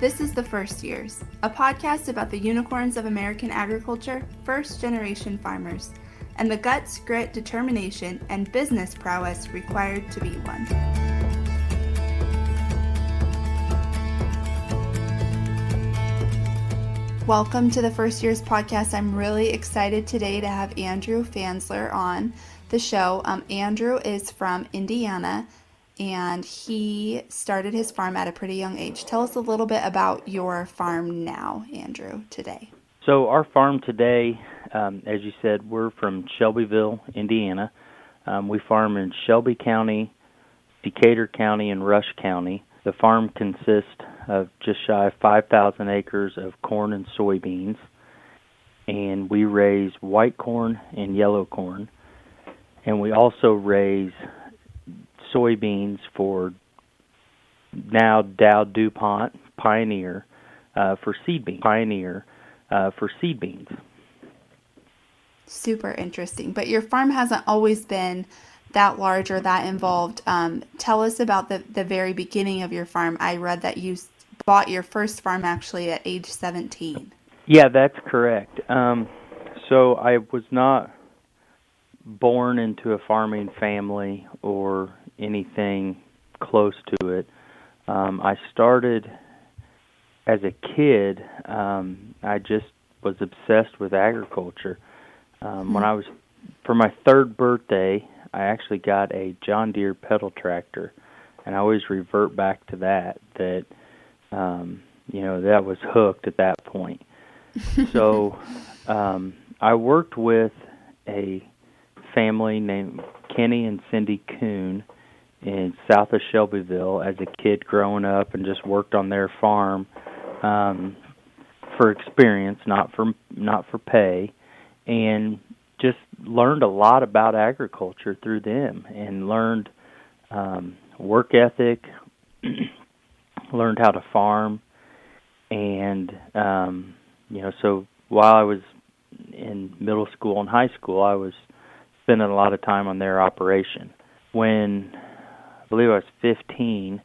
This is The First Years, a podcast about the unicorns of American agriculture, first generation farmers, and the guts, grit, determination, and business prowess required to be one. Welcome to the First Years podcast. I'm really excited today to have Andrew Fansler on the show. Um, Andrew is from Indiana and he started his farm at a pretty young age. Tell us a little bit about your farm now, Andrew, today. So, our farm today, um, as you said, we're from Shelbyville, Indiana. Um, we farm in Shelby County, Decatur County, and Rush County. The farm consists of just shy of 5,000 acres of corn and soybeans, and we raise white corn and yellow corn. And we also raise soybeans for now Dow DuPont Pioneer uh, for seed beans. Pioneer uh, for seed beans. Super interesting. But your farm hasn't always been that large or that involved. Um, tell us about the, the very beginning of your farm. I read that you bought your first farm actually at age 17. Yeah, that's correct. Um, so I was not born into a farming family or anything close to it. Um, I started as a kid. Um, I just was obsessed with agriculture. Um, When I was for my third birthday, I actually got a John Deere pedal tractor, and I always revert back to that. That um, you know that was hooked at that point. so um, I worked with a family named Kenny and Cindy Kuhn in south of Shelbyville as a kid growing up and just worked on their farm um for experience, not for not for pay, and just learned a lot about agriculture through them and learned um work ethic, learned how to farm and um you know so while I was in middle school and high school I was spending a lot of time on their operation. When believe I was 15,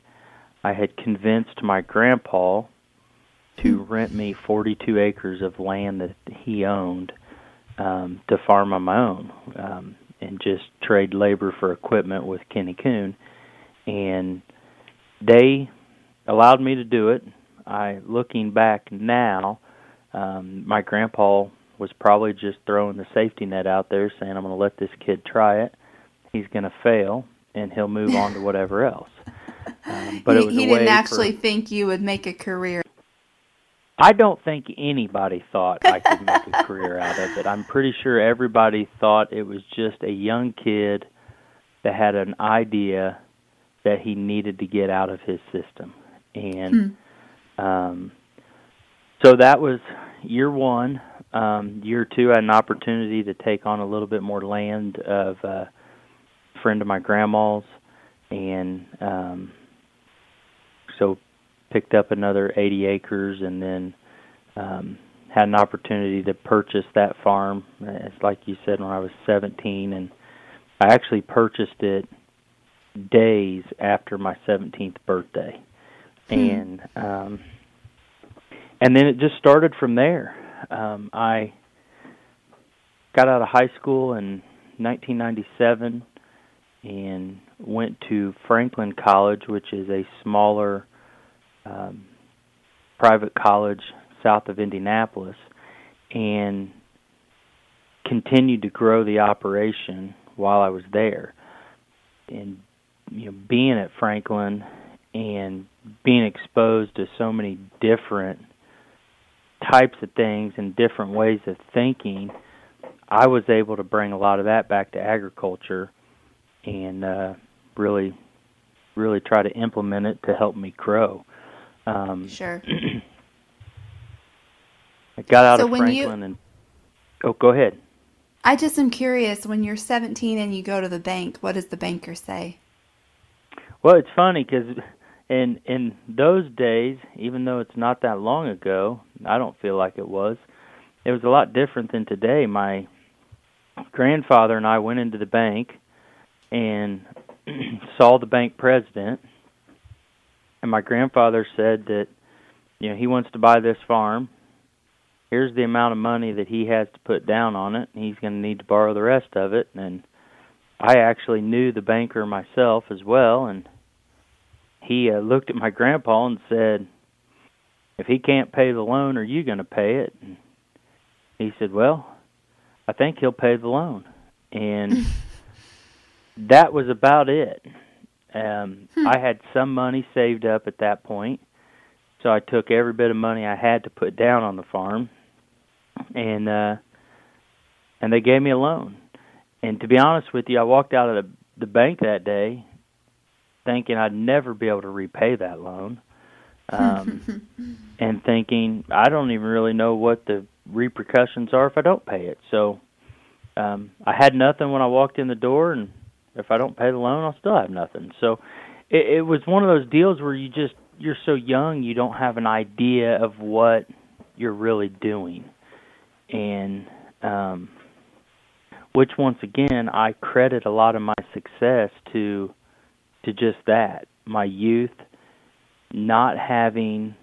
I had convinced my grandpa to hmm. rent me 42 acres of land that he owned um, to farm on my own um, and just trade labor for equipment with Kenny Kuhn. And they allowed me to do it. I, looking back now, um, my grandpa was probably just throwing the safety net out there, saying, "I'm going to let this kid try it. He's going to fail, and he'll move on to whatever else. Um, but he, he didn't actually for, think you would make a career. I don't think anybody thought I could make a career out of it. I'm pretty sure everybody thought it was just a young kid that had an idea that he needed to get out of his system. And hmm. um so that was year 1. Um year 2 I had an opportunity to take on a little bit more land of uh friend of my grandma's, and um, so picked up another 80 acres, and then um, had an opportunity to purchase that farm. It's like you said when I was 17, and I actually purchased it days after my 17th birthday, hmm. and um, and then it just started from there. Um, I got out of high school in 1997 and went to Franklin College, which is a smaller um, private college south of Indianapolis, and continued to grow the operation while I was there. And you know, being at Franklin and being exposed to so many different types of things and different ways of thinking, I was able to bring a lot of that back to agriculture and uh, really, really try to implement it to help me grow. Um, sure. I got out so of Franklin you, and oh, go ahead. I just am curious. When you're 17 and you go to the bank, what does the banker say? Well, it's funny because in in those days, even though it's not that long ago, I don't feel like it was. It was a lot different than today. My grandfather and I went into the bank and saw the bank president and my grandfather said that you know, he wants to buy this farm. Here's the amount of money that he has to put down on it. And he's going to need to borrow the rest of it. And I actually knew the banker myself as well, and he uh, looked at my grandpa and said, "If he can't pay the loan, are you going to pay it?" And he said, "Well, I think he'll pay the loan." And that was about it. Um Hmm. I had some money saved up at that point. So I took every bit of money I had to put down on the farm and uh and they gave me a loan. And to be honest with you, I walked out of the the bank that day thinking I'd never be able to repay that loan. Um and thinking I don't even really know what the repercussions are if I don't pay it. So um I had nothing when I walked in the door and if I don't pay the loan I'll still have nothing. So it, it was one of those deals where you just you're so young you don't have an idea of what you're really doing. And um which once again I credit a lot of my success to to just that. My youth not having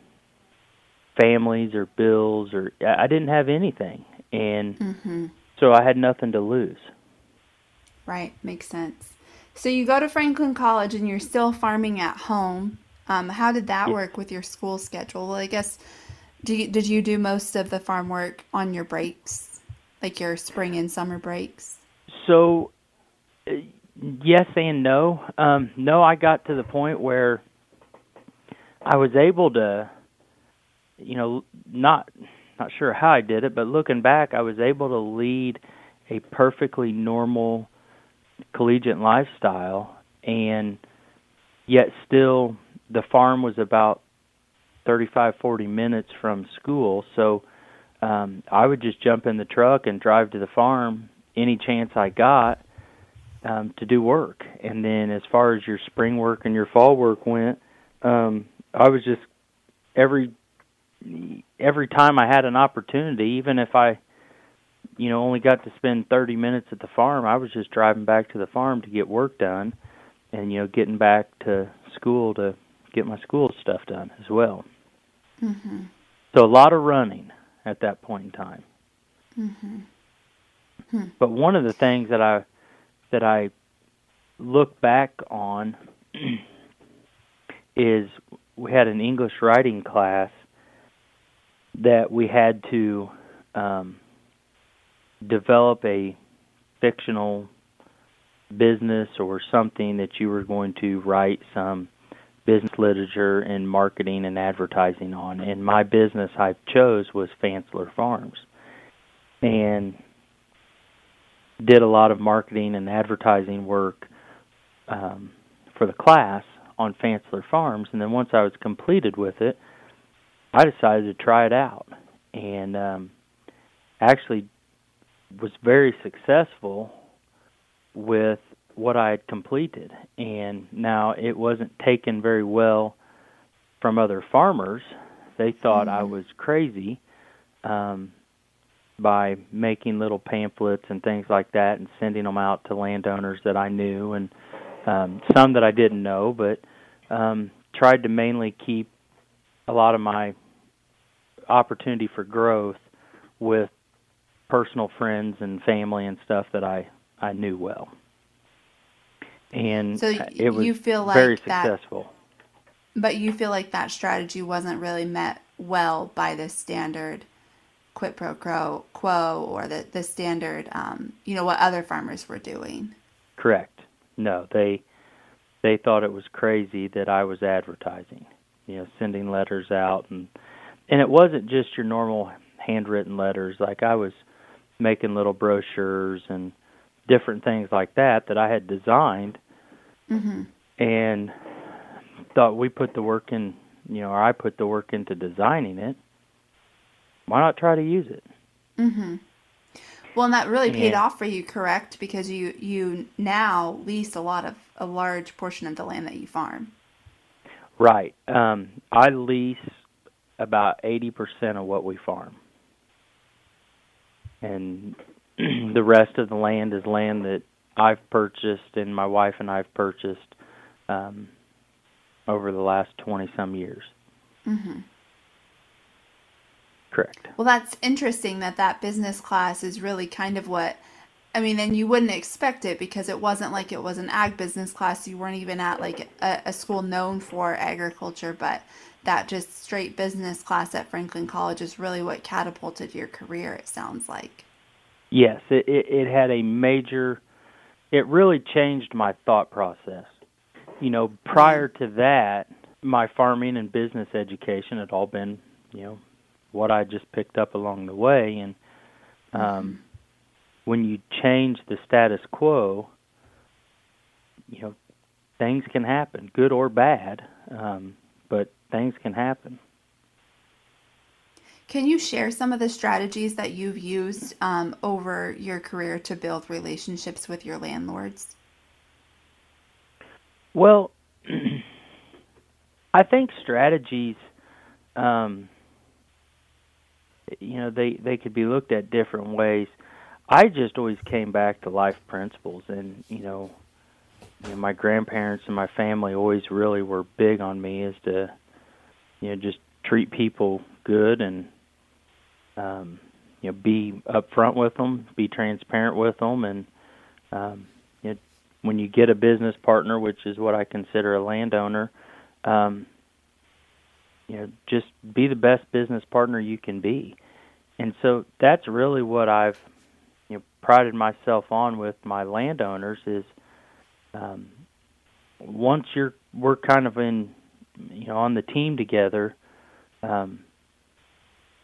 families or bills or I didn't have anything and Mhm. so I had nothing to lose. Right, makes sense. So you go to Franklin College and you're still farming at home. Um, how did that Yeah. work with your school schedule? Well, I guess do you, did you do most of the farm work on your breaks, like your spring and summer breaks? So uh, yes and no. Um no, I got to the point where I was able to you know not not sure how I did it, but looking back I was able to lead a perfectly normal collegiate lifestyle and yet still the farm was about 35 40 minutes from school. So um I would just jump in the truck and drive to the farm any chance I got um to do work. And then as far as your spring work and your fall work went um I was just every every time I had an opportunity even if I you know only got to spend 30 minutes at the farm I was just driving back to the farm to get work done and you know getting back to school to get my school stuff done as well Mhm. so a lot of running at that point in time Mhm. but one of the things that I that I look back on is we had an English writing class that we had to um, develop a fictional business or something that you were going to write some business literature and marketing and advertising on. And my business I chose was Fansler Farms. And did a lot of marketing and advertising work um, for the class on Fansler Farms. And then once I was completed with it, I decided to try it out. And um, actually was very successful with what I had completed. And now it wasn't taken very well from other farmers. They thought I Mhm. was crazy um, by making little pamphlets and things like that and sending them out to landowners that I knew and um, some that I didn't know, but um, tried to mainly keep a lot of my opportunity for growth with personal friends and family and stuff that I I knew well. And So it was you feel very like that, successful. but you feel like that strategy wasn't really met well by the standard quid pro quo, quo or the, the standard, um, you know, what other farmers were doing. Correct. No, they they thought it was crazy that I was advertising, you know, sending letters out and and it wasn't just your normal handwritten letters. Like I was making little brochures and different things like that that I had designed hmm and thought we put the work in, you know, or I put the work into designing it. Why not try to use it? hmm Well, and that really paid off for you, correct? Because you you now lease a lot of a large portion of the land that you farm. right, um, I lease about eighty percent of what we farm. And the rest of the land is land that I've purchased and my wife and I've purchased um over the last 20 some years. hmm Correct. Well, that's interesting that that business class is really kind of what I mean, and you wouldn't expect it because it wasn't like it was an ag business class. You weren't even at like a, a school known for agriculture, but that just straight business class at Franklin College is really what catapulted your career, it sounds like. Yes, it, it, it had a major, it really changed my thought process. You know, prior to that, my farming and business education had all been, you know, what I just picked up along the way. And um. When you change the status quo, you know, things can happen, good or bad, um, but things can happen. Can you share some of the strategies that you've used um, over your career to build relationships with your landlords? Well, I think strategies, um, you know, they they could be looked at different ways. I just always came back to life principles, and you know, you know, my grandparents and my family always really were big on me as to, you know, just treat people good and, um, you know, be upfront with them, be transparent with them, and um, you know, when you get a business partner, which is what I consider a landowner, um, you know, just be the best business partner you can be. And so that's really what I've you know prided myself on with my landowners is um, once you're we're kind of in you know on the team together, um,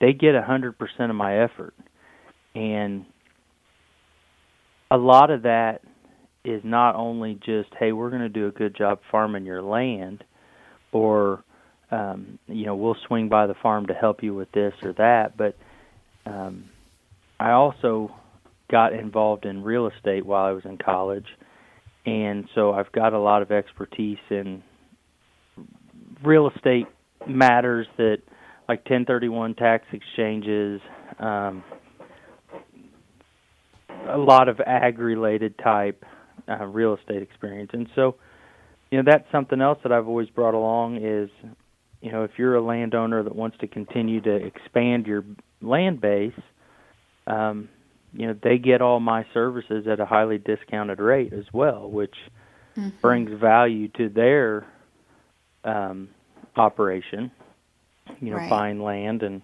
they get a hundred percent of my effort, and a lot of that is not only just hey we're going to do a good job farming your land, or um, you know we'll swing by the farm to help you with this or that, but um, I also got involved in real estate while I was in college, and so I've got a lot of expertise in real estate matters that like 1031 tax exchanges, um, a lot of ag related type uh, real estate experience. And so, you know, that's something else that I've always brought along is, you know, if you're a landowner that wants to continue to expand your land base, um, you know, they get all my services at a highly discounted rate as well, which mm-hmm. brings value to their um, operation. You know, right. buying land and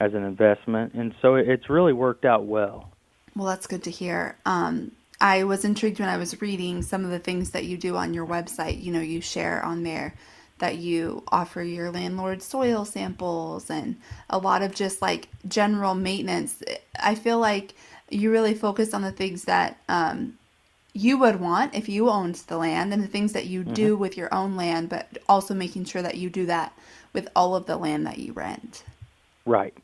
as an investment, and so it's really worked out well. Well, that's good to hear. Um, I was intrigued when I was reading some of the things that you do on your website. You know, you share on there that you offer your landlord soil samples and a lot of just like general maintenance. I feel like you really focus on the things that um, you would want if you owned the land and the things that you mm-hmm. do with your own land, but also making sure that you do that with all of the land that you rent. Right.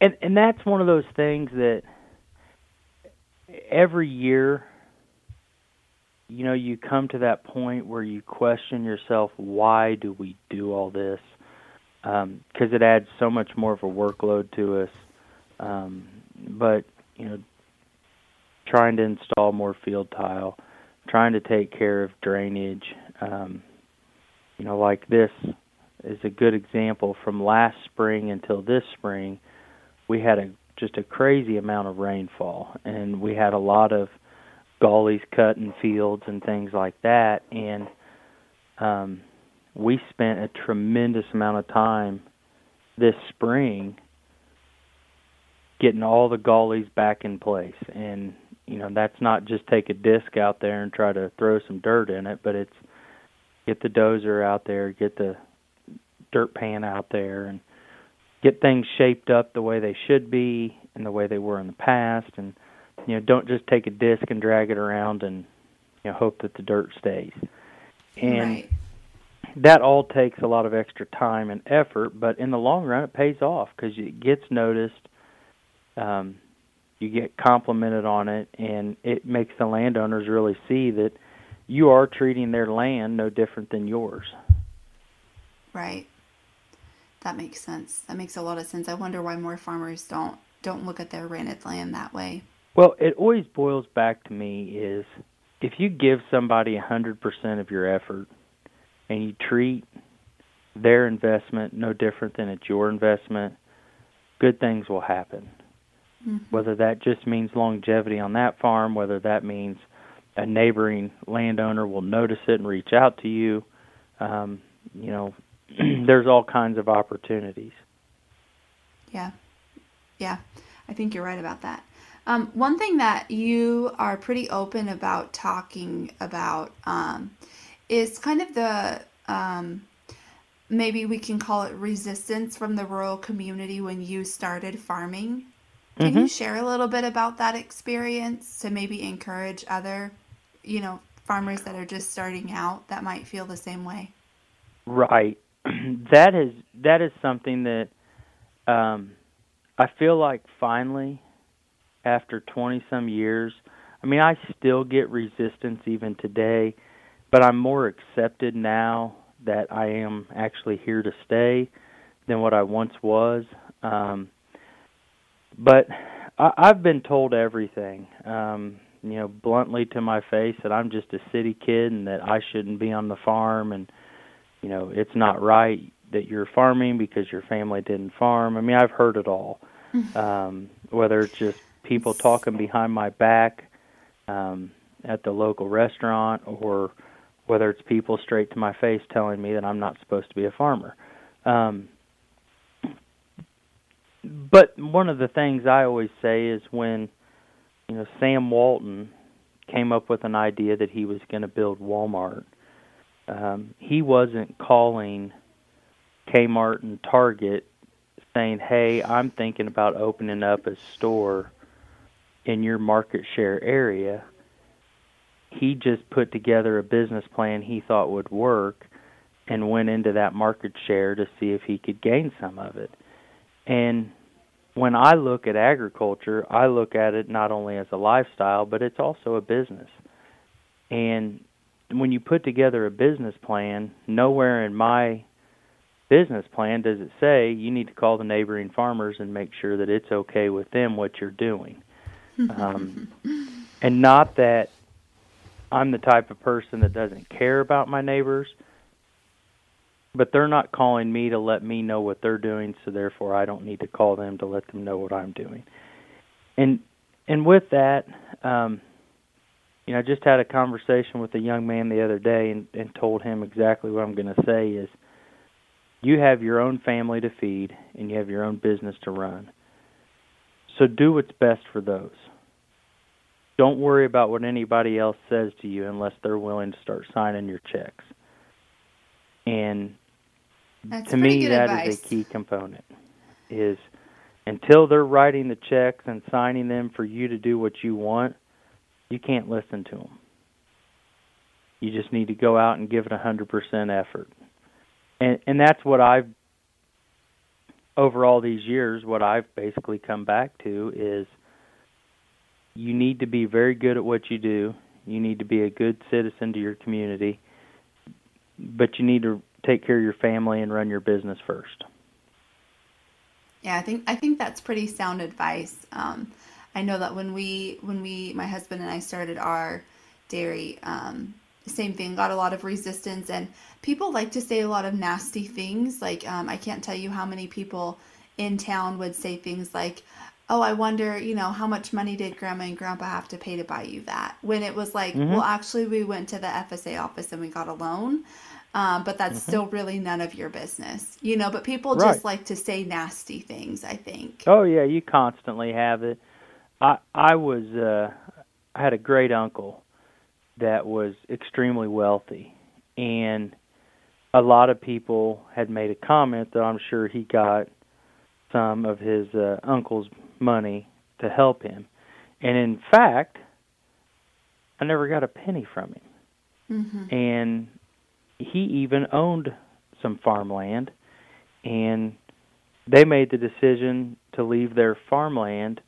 And and that's one of those things that every year you know you come to that point where you question yourself why do we do all this because um, it adds so much more of a workload to us um, but you know trying to install more field tile trying to take care of drainage um, you know like this is a good example from last spring until this spring we had a just a crazy amount of rainfall, and we had a lot of gullies cut in fields and things like that. And um, we spent a tremendous amount of time this spring getting all the gullies back in place. And you know that's not just take a disc out there and try to throw some dirt in it, but it's get the dozer out there, get the dirt pan out there, and get things shaped up the way they should be and the way they were in the past and you know don't just take a disc and drag it around and you know hope that the dirt stays and right. that all takes a lot of extra time and effort but in the long run it pays off because it gets noticed um you get complimented on it and it makes the landowners really see that you are treating their land no different than yours right that makes sense. That makes a lot of sense. I wonder why more farmers don't don't look at their rented land that way. Well, it always boils back to me is if you give somebody a 100% of your effort and you treat their investment no different than it's your investment, good things will happen. Mm-hmm. Whether that just means longevity on that farm, whether that means a neighboring landowner will notice it and reach out to you, um, you know, there's all kinds of opportunities. Yeah, yeah, I think you're right about that. Um, one thing that you are pretty open about talking about um, is kind of the um, maybe we can call it resistance from the rural community when you started farming. Can mm-hmm. you share a little bit about that experience to maybe encourage other, you know, farmers that are just starting out that might feel the same way? Right. that is that is something that um, I feel like finally, after twenty some years, I mean, I still get resistance even today, but I'm more accepted now that I am actually here to stay than what I once was. Um, but I, I've been told everything, um, you know, bluntly to my face that I'm just a city kid and that I shouldn't be on the farm and you know, it's not right that you're farming because your family didn't farm. I mean, I've heard it all. Um, whether it's just people talking behind my back um, at the local restaurant or whether it's people straight to my face telling me that I'm not supposed to be a farmer. Um, but one of the things I always say is when you know Sam Walton came up with an idea that he was going to build Walmart, um, he wasn't calling Kmart and Target saying, "Hey, I'm thinking about opening up a store in your market share area." he just put together a business plan he thought would work and went into that market share to see if he could gain some of it. And when I look at agriculture, I look at it not only as a lifestyle, but it's also a business. And when you put together a business plan, nowhere in my business plan does it say you need to call the neighboring farmers and make sure that it's okay with them what you're doing. um, and not that I'm the type of person that doesn't care about my neighbors, but they're not calling me to let me know what they're doing, so therefore I don't need to call them to let them know what I'm doing. And and with that, um, you know, I just had a conversation with a young man the other day and, and told him exactly what I'm going to say is you have your own family to feed and you have your own business to run. So do what's best for those don't worry about what anybody else says to you unless they're willing to start signing your checks. And That's to me, that advice. is a key component. Is until they're writing the checks and signing them for you to do what you want, you can't listen to them. You just need to go out and give it a hundred percent effort, and and that's what I've over all these years. What I've basically come back to is you need to be very good at what you do. You need to be a good citizen to your community, but you need to take care of your family and run your business first. Yeah, I think I think that's pretty sound advice. Um, I know that when we when we my husband and I started our dairy, um, same thing, got a lot of resistance, and people like to say a lot of nasty things. Like um, I can't tell you how many people in town would say things like, oh, I wonder, you know, how much money did grandma and grandpa have to pay to buy you that? When it was like, mm-hmm. well, actually, we went to the FSA office and we got a loan. Um, but that's mm-hmm. still really none of your business, you know. But people right. just like to say nasty things. I think. Oh yeah, you constantly have it. I I was uh, I had a great uncle that was extremely wealthy, and a lot of people had made a comment that I'm sure he got some of his uh, uncle's money to help him. And in fact, I never got a penny from him. Mm-hmm. And he even owned some farmland and they made the decision to leave their farmland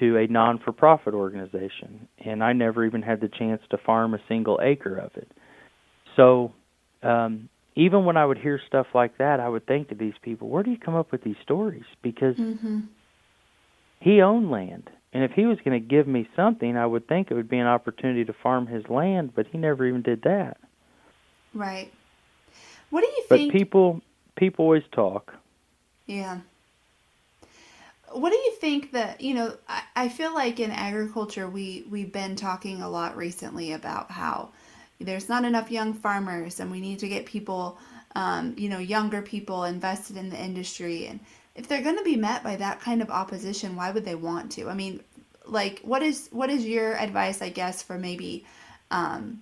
to a non for profit organization and I never even had the chance to farm a single acre of it. So um even when I would hear stuff like that, I would think to these people, where do you come up with these stories? Because mm-hmm. he owned land. And if he was going to give me something, I would think it would be an opportunity to farm his land, but he never even did that. Right. What do you think? But people people always talk. Yeah. what do you think that you know? I, I feel like in agriculture, we we've been talking a lot recently about how there's not enough young farmers, and we need to get people, um, you know, younger people invested in the industry. And if they're going to be met by that kind of opposition, why would they want to? I mean, like, what is what is your advice? I guess for maybe. Um,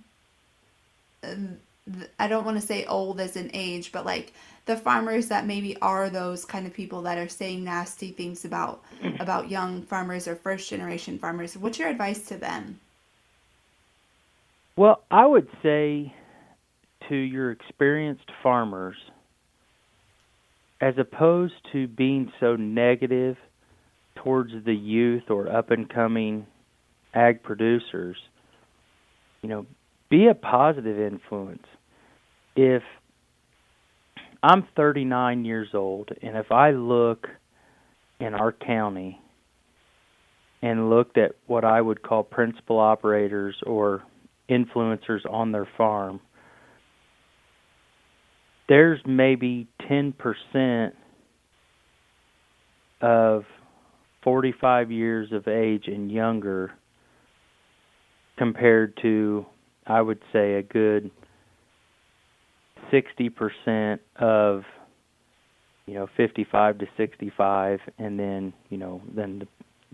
I don't want to say old as an age, but like the farmers that maybe are those kind of people that are saying nasty things about about young farmers or first generation farmers. What's your advice to them? Well, I would say to your experienced farmers, as opposed to being so negative towards the youth or up and coming ag producers, you know, be a positive influence. If I'm 39 years old, and if I look in our county and looked at what I would call principal operators or influencers on their farm, there's maybe 10% of 45 years of age and younger compared to, I would say, a good 60% of you know 55 to 65 and then you know then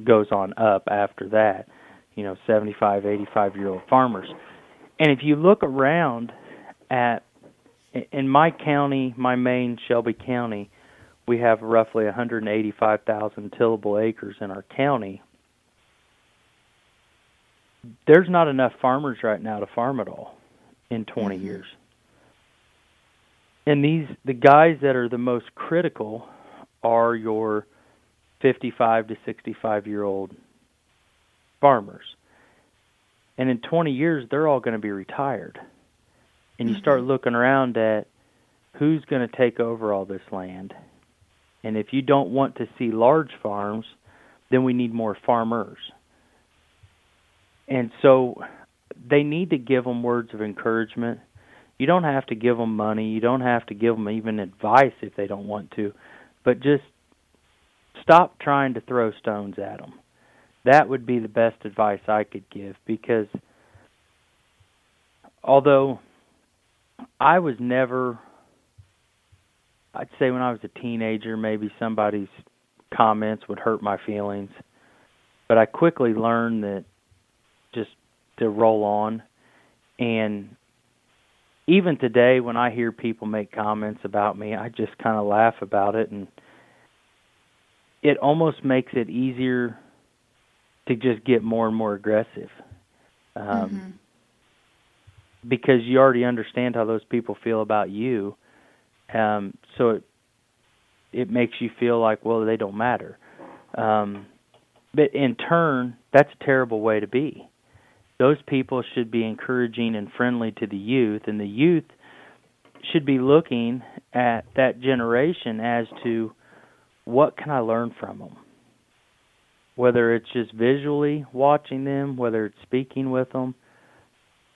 goes on up after that you know 75 85 year old farmers. And if you look around at in my county my main Shelby County we have roughly 185,000 tillable acres in our county there's not enough farmers right now to farm it all in 20 mm-hmm. years and these the guys that are the most critical are your 55 to 65 year old farmers. And in 20 years they're all going to be retired. And you start mm-hmm. looking around at who's going to take over all this land. And if you don't want to see large farms, then we need more farmers. And so they need to give them words of encouragement you don't have to give them money. You don't have to give them even advice if they don't want to, but just stop trying to throw stones at them. That would be the best advice I could give because although I was never I'd say when I was a teenager maybe somebody's comments would hurt my feelings, but I quickly learned that just to roll on and even today when I hear people make comments about me, I just kind of laugh about it and it almost makes it easier to just get more and more aggressive. Um mm-hmm. because you already understand how those people feel about you. Um so it it makes you feel like well they don't matter. Um but in turn, that's a terrible way to be those people should be encouraging and friendly to the youth, and the youth should be looking at that generation as to what can I learn from them. Whether it's just visually watching them, whether it's speaking with them,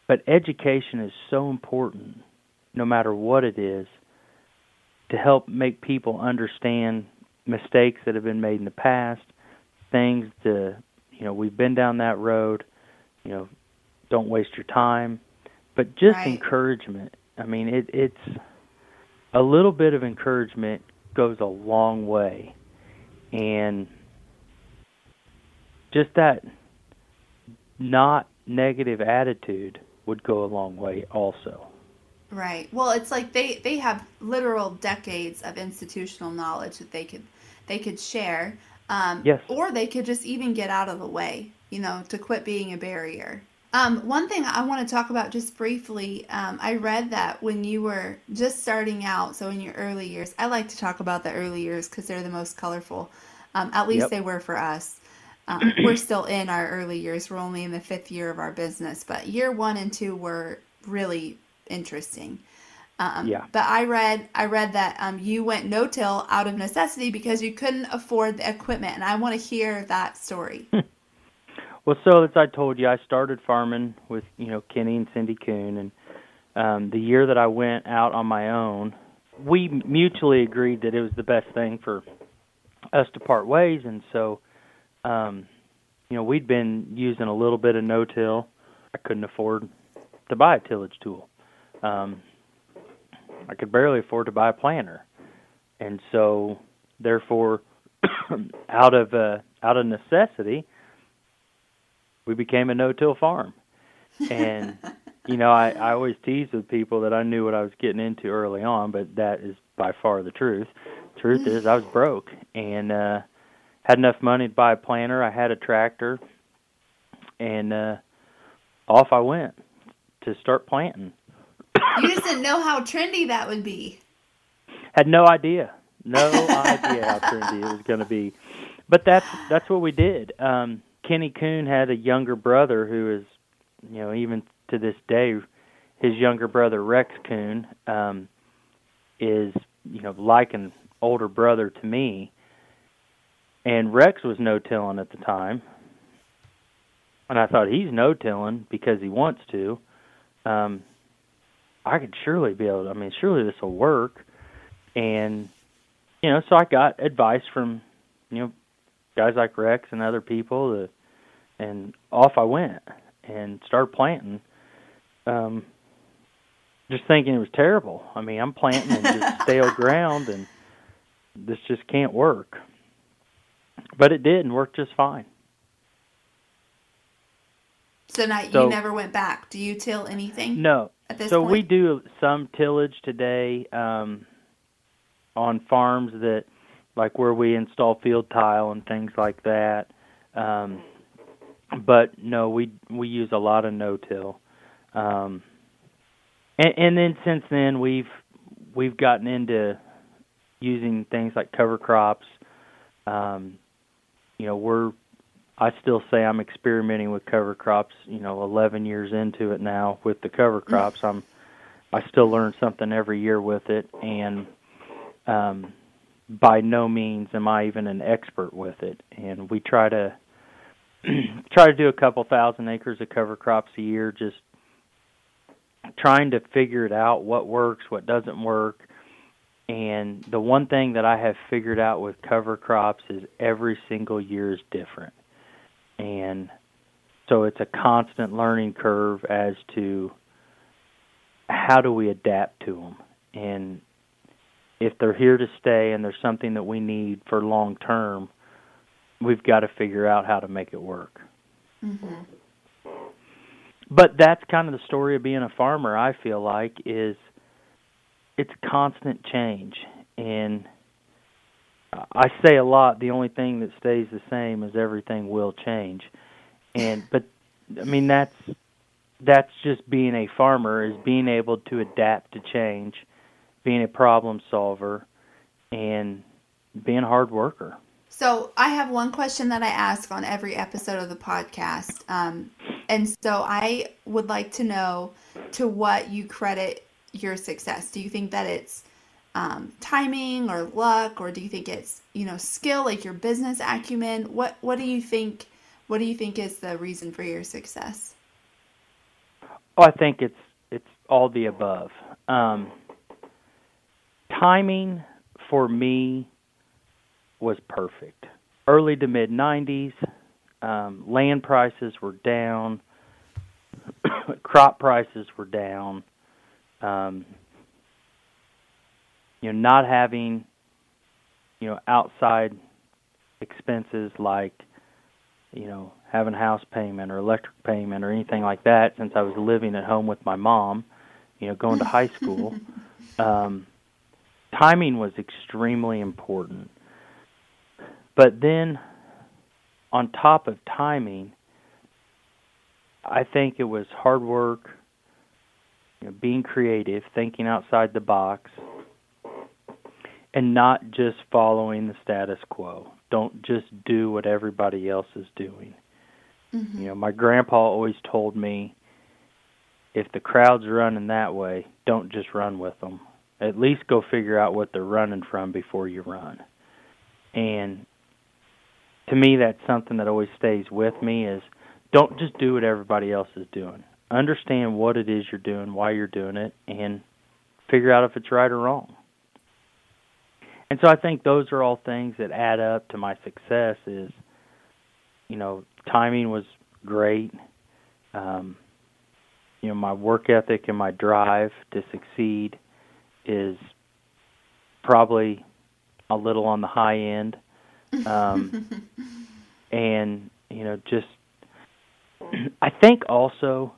but education is so important, no matter what it is, to help make people understand mistakes that have been made in the past, things to, you know, we've been down that road you know, don't waste your time, but just right. encouragement. I mean, it, it's a little bit of encouragement goes a long way, and just that not negative attitude would go a long way also. Right. Well, it's like they they have literal decades of institutional knowledge that they could they could share. Um, yes. Or they could just even get out of the way you know, to quit being a barrier. Um, one thing I want to talk about just briefly, um, I read that when you were just starting out, so in your early years, I like to talk about the early years because they're the most colorful. Um, at least yep. they were for us. Um, we're still in our early years. We're only in the fifth year of our business, but year one and two were really interesting. Um, yeah. But I read I read that um, you went no till out of necessity because you couldn't afford the equipment, and I want to hear that story. Well, so as I told you, I started farming with you know Kenny and Cindy Coon, and um, the year that I went out on my own, we mutually agreed that it was the best thing for us to part ways, and so um, you know we'd been using a little bit of no-till. I couldn't afford to buy a tillage tool. Um, I could barely afford to buy a planter, and so therefore, out of uh, out of necessity, we became a no-till farm. And you know, I, I always tease with people that I knew what I was getting into early on, but that is by far the truth. Truth is, I was broke and uh, had enough money to buy a planter. I had a tractor, and uh, off I went to start planting. You just didn't know how trendy that would be. Had no idea, no idea how trendy it was going to be, but that's that's what we did. Um, Kenny Coon had a younger brother who is, you know, even to this day, his younger brother Rex Coon um, is, you know, like an older brother to me. And Rex was no tilling at the time, and I thought he's no tilling because he wants to. Um, I could surely be able. To, I mean, surely this will work. And you know, so I got advice from you know guys like Rex and other people, to, and off I went and started planting. Um, just thinking it was terrible. I mean, I'm planting in just stale ground, and this just can't work. But it did, and worked just fine. So now so, you never went back. Do you till anything? No. At this so point? we do some tillage today um, on farms that, like where we install field tile and things like that. Um, but no, we we use a lot of no-till. Um, and, and then since then we've we've gotten into using things like cover crops. Um, you know, we're I still say I'm experimenting with cover crops. You know, 11 years into it now with the cover mm. crops, I'm I still learn something every year with it, and um, by no means am I even an expert with it. And we try to try to do a couple thousand acres of cover crops a year, just trying to figure it out what works, what doesn't work. And the one thing that I have figured out with cover crops is every single year is different and so it's a constant learning curve as to how do we adapt to them and if they're here to stay and there's something that we need for long term we've got to figure out how to make it work mm-hmm. but that's kind of the story of being a farmer i feel like is it's constant change and I say a lot. The only thing that stays the same is everything will change, and but I mean that's that's just being a farmer is being able to adapt to change, being a problem solver, and being a hard worker. So I have one question that I ask on every episode of the podcast, um, and so I would like to know to what you credit your success. Do you think that it's um, timing or luck, or do you think it's you know skill, like your business acumen? What what do you think? What do you think is the reason for your success? Oh, I think it's it's all the above. Um, timing for me was perfect. Early to mid '90s, um, land prices were down, crop prices were down. Um, you know, not having, you know, outside expenses like, you know, having house payment or electric payment or anything like that since I was living at home with my mom, you know, going to high school. Um, timing was extremely important. But then on top of timing, I think it was hard work, you know, being creative, thinking outside the box, and not just following the status quo. Don't just do what everybody else is doing. Mm-hmm. You know, my grandpa always told me if the crowd's running that way, don't just run with them. At least go figure out what they're running from before you run. And to me that's something that always stays with me is don't just do what everybody else is doing. Understand what it is you're doing, why you're doing it, and figure out if it's right or wrong and so I think those are all things that add up to my success. Is you know timing was great. Um, you know my work ethic and my drive to succeed is probably a little on the high end. Um, and you know just I think also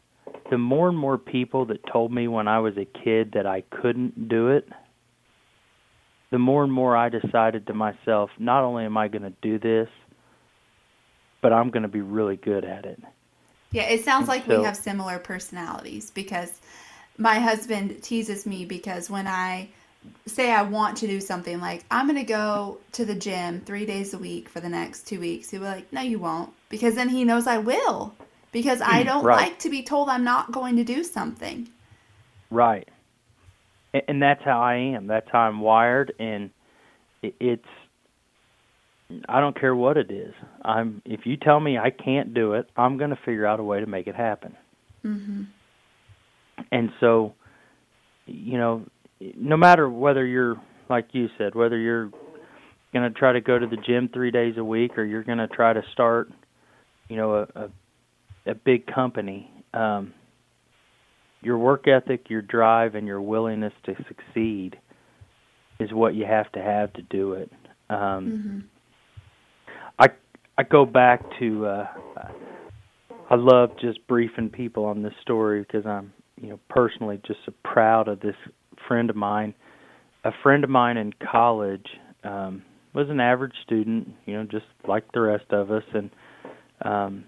the more and more people that told me when I was a kid that I couldn't do it, the more and more I decided to myself, not only am I going to do this, but I'm going to be really good at it. Yeah, it sounds and like so, we have similar personalities because my husband teases me because when I say I want to do something like I'm going to go to the gym 3 days a week for the next 2 weeks, he'll be like, "No, you won't." Because then he knows I will because I don't right. like to be told I'm not going to do something. Right. And that's how I am. That's how I'm wired and it's I don't care what it is. I'm if you tell me I can't do it, I'm going to figure out a way to make it happen. Mhm. And so you know, no matter whether you're like you said, whether you're going to try to go to the gym 3 days a week or you're going to try to start, you know, a, a a big company, um, your work ethic, your drive, and your willingness to succeed is what you have to have to do it. Um, mm-hmm. I I go back to uh, I love just briefing people on this story because I'm you know personally just so proud of this friend of mine. A friend of mine in college um, was an average student, you know, just like the rest of us, and um,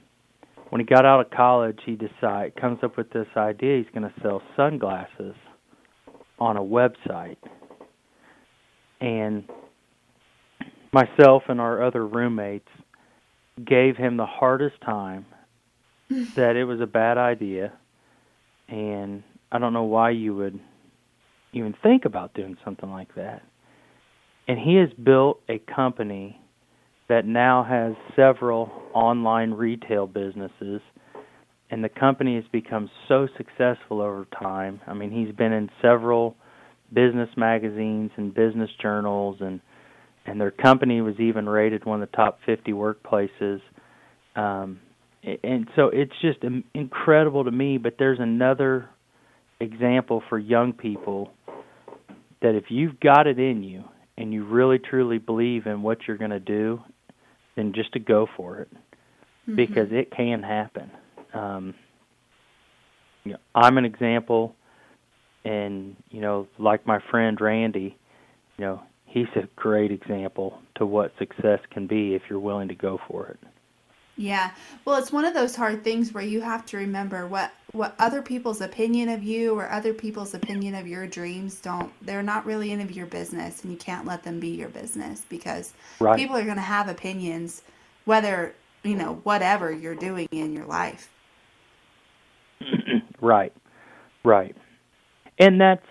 when he got out of college, he decide comes up with this idea he's going to sell sunglasses on a website. And myself and our other roommates gave him the hardest time that it was a bad idea and I don't know why you would even think about doing something like that. And he has built a company that now has several online retail businesses and the company has become so successful over time. I mean, he's been in several business magazines and business journals and and their company was even rated one of the top 50 workplaces. Um and so it's just incredible to me, but there's another example for young people that if you've got it in you and you really truly believe in what you're going to do then just to go for it mm-hmm. because it can happen. Um, you know, I'm an example, and you know, like my friend Randy, you know, he's a great example to what success can be if you're willing to go for it. Yeah. Well, it's one of those hard things where you have to remember what what other people's opinion of you or other people's opinion of your dreams don't they're not really any of your business and you can't let them be your business because right. people are going to have opinions whether, you know, whatever you're doing in your life. right. Right. And that's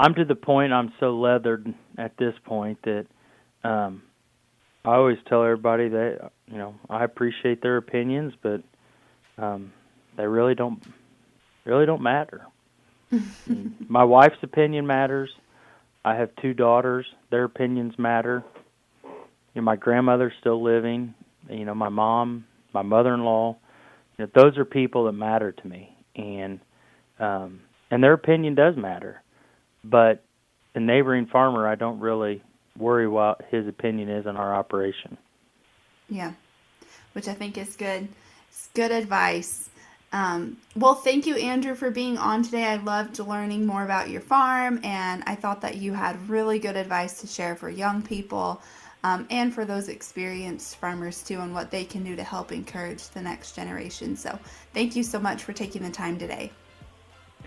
I'm to the point I'm so leathered at this point that um I always tell everybody that you know I appreciate their opinions, but um, they really don't really don't matter. my wife's opinion matters. I have two daughters; their opinions matter. You know, my grandmother's still living. You know, my mom, my mother-in-law. You know, those are people that matter to me, and um, and their opinion does matter. But the neighboring farmer, I don't really worry what his opinion is on our operation. Yeah, which I think is good. It's good advice. Um, well, thank you, Andrew, for being on today. I loved learning more about your farm, and I thought that you had really good advice to share for young people um, and for those experienced farmers too, and what they can do to help encourage the next generation. So, thank you so much for taking the time today.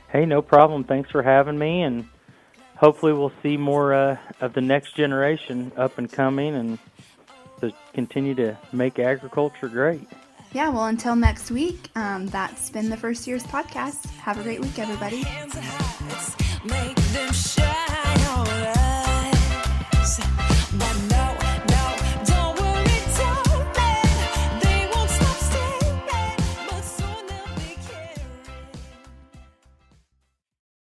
Hey, no problem. Thanks for having me, and hopefully we'll see more uh, of the next generation up and coming and to continue to make agriculture great. Yeah, well, until next week, um, that's been the First Years Podcast. Have a great week, everybody.